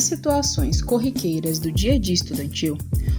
as situações corriqueiras do dia a dia estudantil,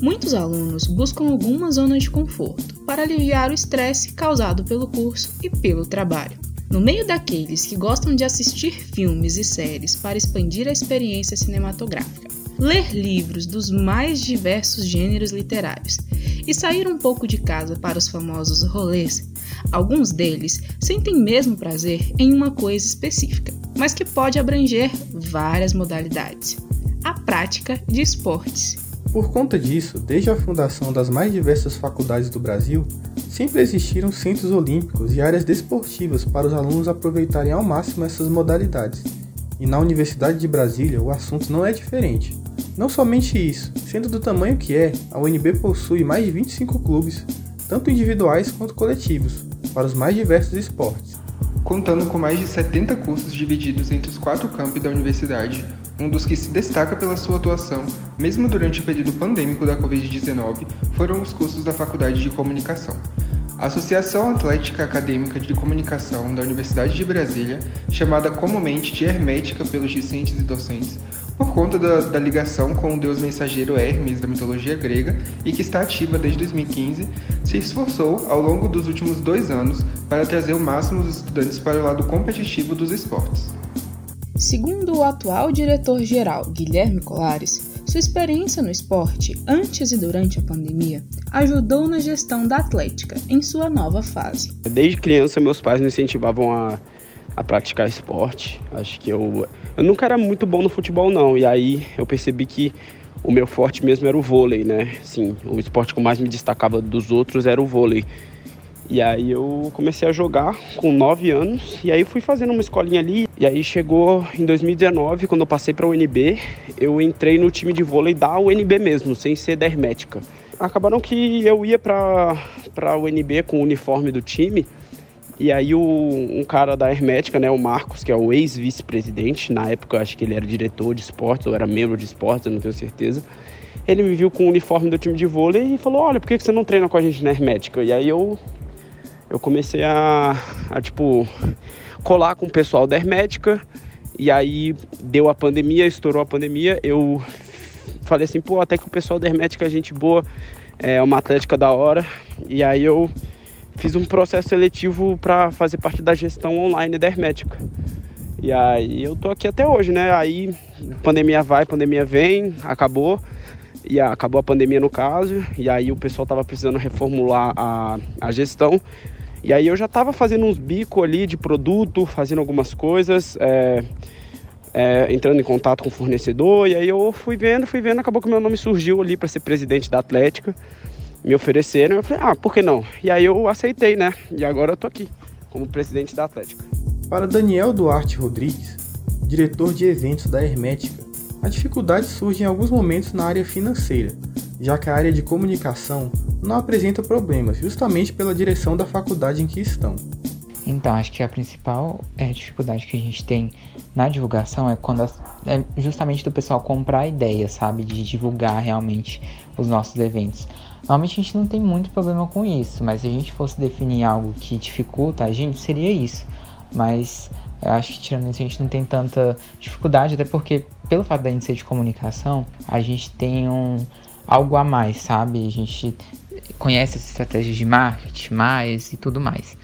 muitos alunos buscam alguma zona de conforto para aliviar o estresse causado pelo curso e pelo trabalho. No meio daqueles que gostam de assistir filmes e séries para expandir a experiência cinematográfica, ler livros dos mais diversos gêneros literários e sair um pouco de casa para os famosos rolês, alguns deles sentem mesmo prazer em uma coisa específica, mas que pode abranger várias modalidades: a prática de esportes. Por conta disso, desde a fundação das mais diversas faculdades do Brasil, sempre existiram centros olímpicos e áreas desportivas para os alunos aproveitarem ao máximo essas modalidades. E na Universidade de Brasília, o assunto não é diferente. Não somente isso, sendo do tamanho que é, a UNB possui mais de 25 clubes, tanto individuais quanto coletivos, para os mais diversos esportes. Contando com mais de 70 cursos divididos entre os quatro campi da universidade, um dos que se destaca pela sua atuação, mesmo durante o período pandêmico da Covid-19, foram os cursos da Faculdade de Comunicação. A Associação Atlética Acadêmica de Comunicação da Universidade de Brasília, chamada comumente de Hermética pelos discentes e docentes, por conta da, da, ligação com o deus mensageiro Hermes da mitologia grega e que está ativa desde 2015, se esforçou ao longo dos últimos dois anos para trazer o máximo dos estudantes para o lado competitivo dos esportes. Segundo o atual diretor-geral Guilherme Colares, sua experiência no esporte antes e durante a pandemia ajudou na gestão da atlética em sua nova fase. Desde criança, meus pais me incentivavam a a praticar esporte. Acho que eu, eu nunca era muito bom no futebol não, e aí eu percebi que o meu forte mesmo era o vôlei, né? Sim, o esporte que mais me destacava dos outros era o vôlei. E aí eu comecei a jogar com 9 anos e aí fui fazendo uma escolinha ali. E aí chegou em 2019, quando eu passei para a UNB, eu entrei no time de vôlei da UNB mesmo, sem ser da Hermética. Acabaram que eu ia para a UNB com o uniforme do time e aí o, um cara da Hermética, né, o Marcos, que é o ex-vice-presidente, na época acho que ele era diretor de esportes ou era membro de esportes, eu não tenho certeza. Ele me viu com o uniforme do time de vôlei e falou: "Olha, por que você não treina com a gente na Hermética?" E aí eu eu comecei a, a tipo colar com o pessoal da Hermética. E aí deu a pandemia, estourou a pandemia, eu falei assim, pô, até que o pessoal da Hermética é gente boa, é uma atlética da hora. E aí eu fiz um processo seletivo para fazer parte da gestão online da Hermética. E aí eu tô aqui até hoje, né? Aí pandemia vai, pandemia vem, acabou. E acabou a pandemia no caso, e aí o pessoal tava precisando reformular a, a gestão. E aí eu já tava fazendo uns bicos ali de produto, fazendo algumas coisas, é, é, entrando em contato com o fornecedor, e aí eu fui vendo, fui vendo, acabou que meu nome surgiu ali para ser presidente da Atlética me ofereceram, eu falei, ah, por que não? E aí eu aceitei, né? E agora eu tô aqui, como presidente da Atlética. Para Daniel Duarte Rodrigues, diretor de eventos da Hermética, a dificuldade surge em alguns momentos na área financeira, já que a área de comunicação não apresenta problemas, justamente pela direção da faculdade em que estão. Então, acho que a principal é, dificuldade que a gente tem na divulgação é quando é justamente do pessoal comprar a ideia, sabe? De divulgar realmente os nossos eventos. Normalmente a gente não tem muito problema com isso, mas se a gente fosse definir algo que dificulta a gente, seria isso. Mas eu acho que tirando isso a gente não tem tanta dificuldade, até porque pelo fato da gente ser de comunicação, a gente tem um algo a mais, sabe? A gente conhece as estratégias de marketing mais e tudo mais.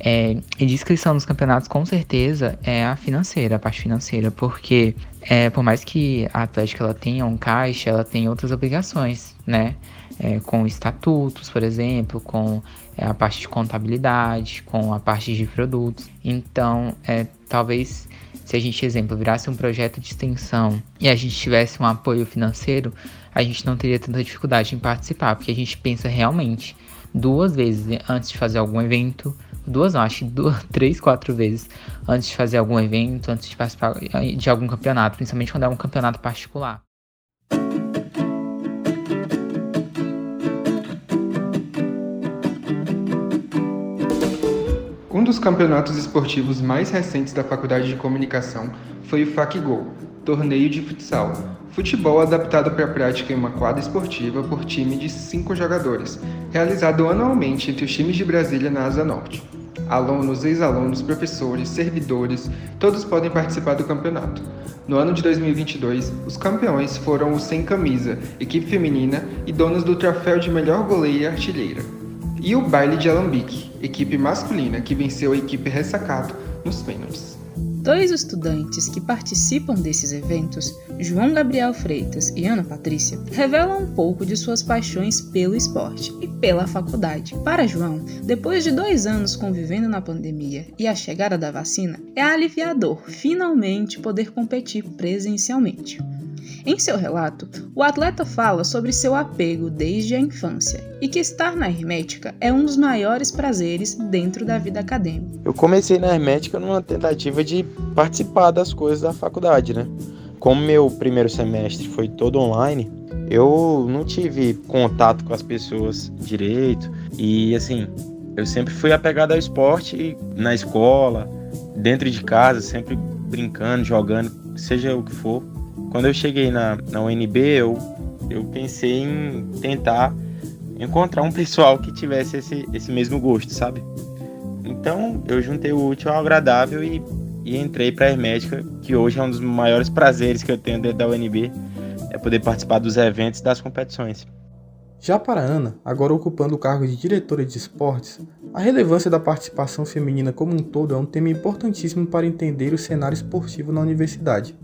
É, e de inscrição nos campeonatos, com certeza, é a financeira, a parte financeira, porque é, por mais que a Atlética ela tenha um caixa, ela tem outras obrigações, né? é, com estatutos, por exemplo, com é, a parte de contabilidade, com a parte de produtos. Então, é, talvez se a gente, exemplo, virasse um projeto de extensão e a gente tivesse um apoio financeiro, a gente não teria tanta dificuldade em participar, porque a gente pensa realmente duas vezes antes de fazer algum evento, duas não, acho que duas, três, quatro vezes antes de fazer algum evento, antes de participar de algum campeonato, principalmente quando é um campeonato particular. Um dos campeonatos esportivos mais recentes da Faculdade de Comunicação foi o FACGO, torneio de futsal, futebol adaptado para a prática em uma quadra esportiva por time de cinco jogadores, realizado anualmente entre os times de Brasília na Asa Norte. Alunos, ex-alunos, professores, servidores, todos podem participar do campeonato. No ano de 2022, os campeões foram o Sem Camisa, equipe feminina e donas do troféu de melhor goleira e artilheira. E o Baile de Alambique, equipe masculina que venceu a equipe Ressacato nos pênaltis. Dois estudantes que participam desses eventos, João Gabriel Freitas e Ana Patrícia, revelam um pouco de suas paixões pelo esporte e pela faculdade. Para João, depois de dois anos convivendo na pandemia e a chegada da vacina, é aliviador finalmente poder competir presencialmente. Em seu relato, o atleta fala sobre seu apego desde a infância e que estar na Hermética é um dos maiores prazeres dentro da vida acadêmica. Eu comecei na Hermética numa tentativa de participar das coisas da faculdade, né? Como meu primeiro semestre foi todo online, eu não tive contato com as pessoas direito e assim, eu sempre fui apegado ao esporte na escola, dentro de casa, sempre brincando, jogando, seja o que for. Quando eu cheguei na, na UNB, eu, eu pensei em tentar encontrar um pessoal que tivesse esse, esse mesmo gosto, sabe? Então eu juntei o útil ao agradável e, e entrei para a Hermética, que hoje é um dos maiores prazeres que eu tenho dentro da UNB, é poder participar dos eventos e das competições. Já para Ana, agora ocupando o cargo de diretora de esportes, a relevância da participação feminina como um todo é um tema importantíssimo para entender o cenário esportivo na universidade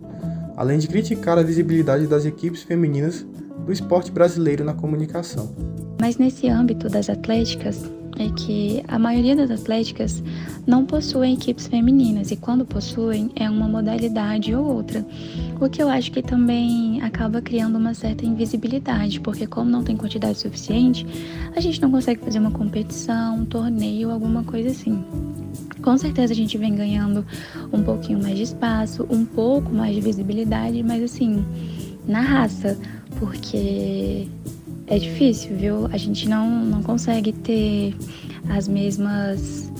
além de criticar a visibilidade das equipes femininas do esporte brasileiro na comunicação. Mas nesse âmbito das atléticas, é que a maioria das atléticas não possuem equipes femininas e quando possuem é uma modalidade ou outra. O que eu acho que também acaba criando uma certa invisibilidade, porque como não tem quantidade suficiente, a gente não consegue fazer uma competição, um torneio, alguma coisa assim. Com certeza a gente vem ganhando um pouquinho mais de espaço, um pouco mais de visibilidade, mas assim, na raça, porque é difícil, viu? A gente não, não consegue ter as mesmas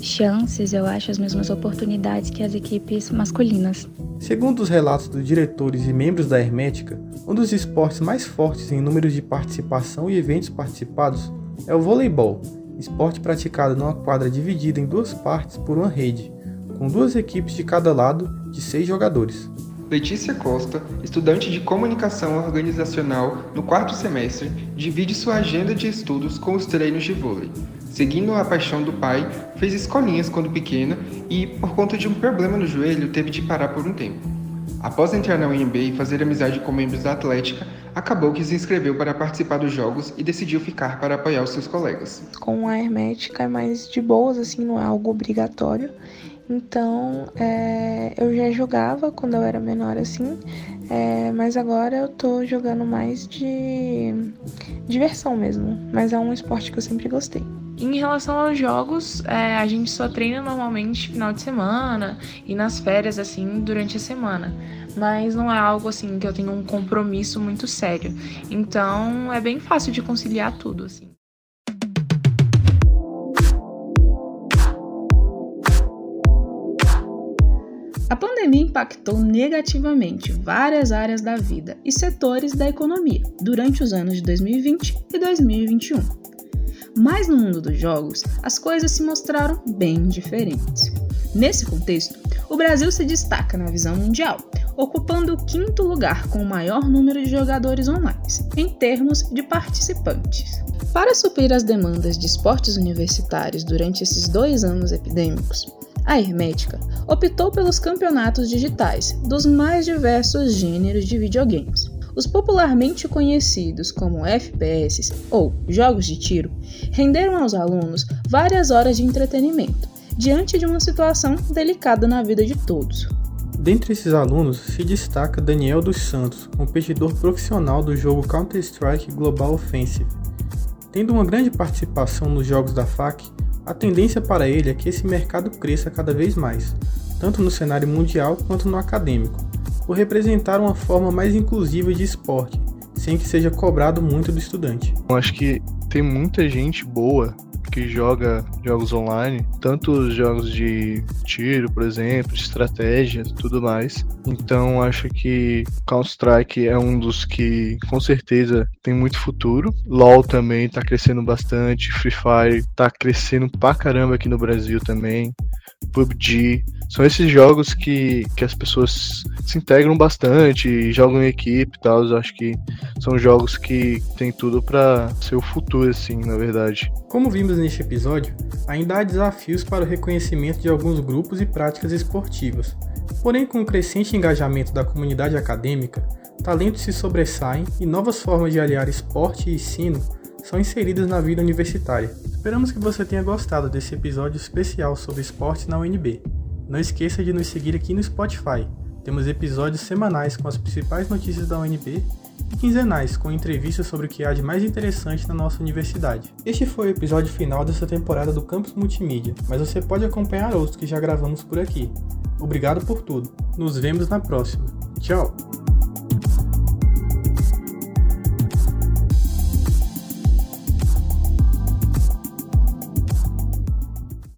chances, eu acho, as mesmas oportunidades que as equipes masculinas. Segundo os relatos dos diretores e membros da Hermética, um dos esportes mais fortes em números de participação e eventos participados é o voleibol, esporte praticado numa quadra dividida em duas partes por uma rede, com duas equipes de cada lado de seis jogadores. Letícia Costa, estudante de comunicação organizacional no quarto semestre, divide sua agenda de estudos com os treinos de vôlei. Seguindo a paixão do pai, fez escolinhas quando pequena e, por conta de um problema no joelho, teve de parar por um tempo. Após entrar na UNB e fazer amizade com membros da Atlética, acabou que se inscreveu para participar dos jogos e decidiu ficar para apoiar os seus colegas. Com a Hermética é mais de boas, assim, não é algo obrigatório. Então, é, eu já jogava quando eu era menor assim, é, mas agora eu tô jogando mais de diversão mesmo. Mas é um esporte que eu sempre gostei. Em relação aos jogos, é, a gente só treina normalmente final de semana e nas férias, assim, durante a semana. Mas não é algo assim que eu tenho um compromisso muito sério. Então é bem fácil de conciliar tudo, assim. Pandemia impactou negativamente várias áreas da vida e setores da economia durante os anos de 2020 e 2021. Mas no mundo dos jogos, as coisas se mostraram bem diferentes. Nesse contexto, o Brasil se destaca na visão mundial, ocupando o quinto lugar com o maior número de jogadores online, em termos de participantes. Para suprir as demandas de esportes universitários durante esses dois anos epidêmicos, a Hermética optou pelos campeonatos digitais dos mais diversos gêneros de videogames. Os popularmente conhecidos como FPS ou jogos de tiro renderam aos alunos várias horas de entretenimento diante de uma situação delicada na vida de todos. Dentre esses alunos se destaca Daniel dos Santos, competidor profissional do jogo Counter-Strike Global Offensive. Tendo uma grande participação nos jogos da FAC, a tendência para ele é que esse mercado cresça cada vez mais, tanto no cenário mundial quanto no acadêmico, por representar uma forma mais inclusiva de esporte, sem que seja cobrado muito do estudante. Eu acho que tem muita gente boa que joga jogos online, tanto os jogos de tiro, por exemplo, estratégia, tudo mais. Então acho que Counter-Strike é um dos que com certeza tem muito futuro. LoL também tá crescendo bastante, Free Fire tá crescendo pra caramba aqui no Brasil também. PUBG. São esses jogos que, que as pessoas se integram bastante, jogam em equipe e tal. Eu acho que são jogos que tem tudo para ser o futuro, assim, na verdade. Como vimos neste episódio, ainda há desafios para o reconhecimento de alguns grupos e práticas esportivas. Porém, com o crescente engajamento da comunidade acadêmica, talentos se sobressaem e novas formas de aliar esporte e ensino são inseridas na vida universitária. Esperamos que você tenha gostado desse episódio especial sobre esporte na UNB. Não esqueça de nos seguir aqui no Spotify. Temos episódios semanais com as principais notícias da UNB e quinzenais com entrevistas sobre o que há de mais interessante na nossa universidade. Este foi o episódio final dessa temporada do Campus Multimídia, mas você pode acompanhar outros que já gravamos por aqui. Obrigado por tudo. Nos vemos na próxima. Tchau!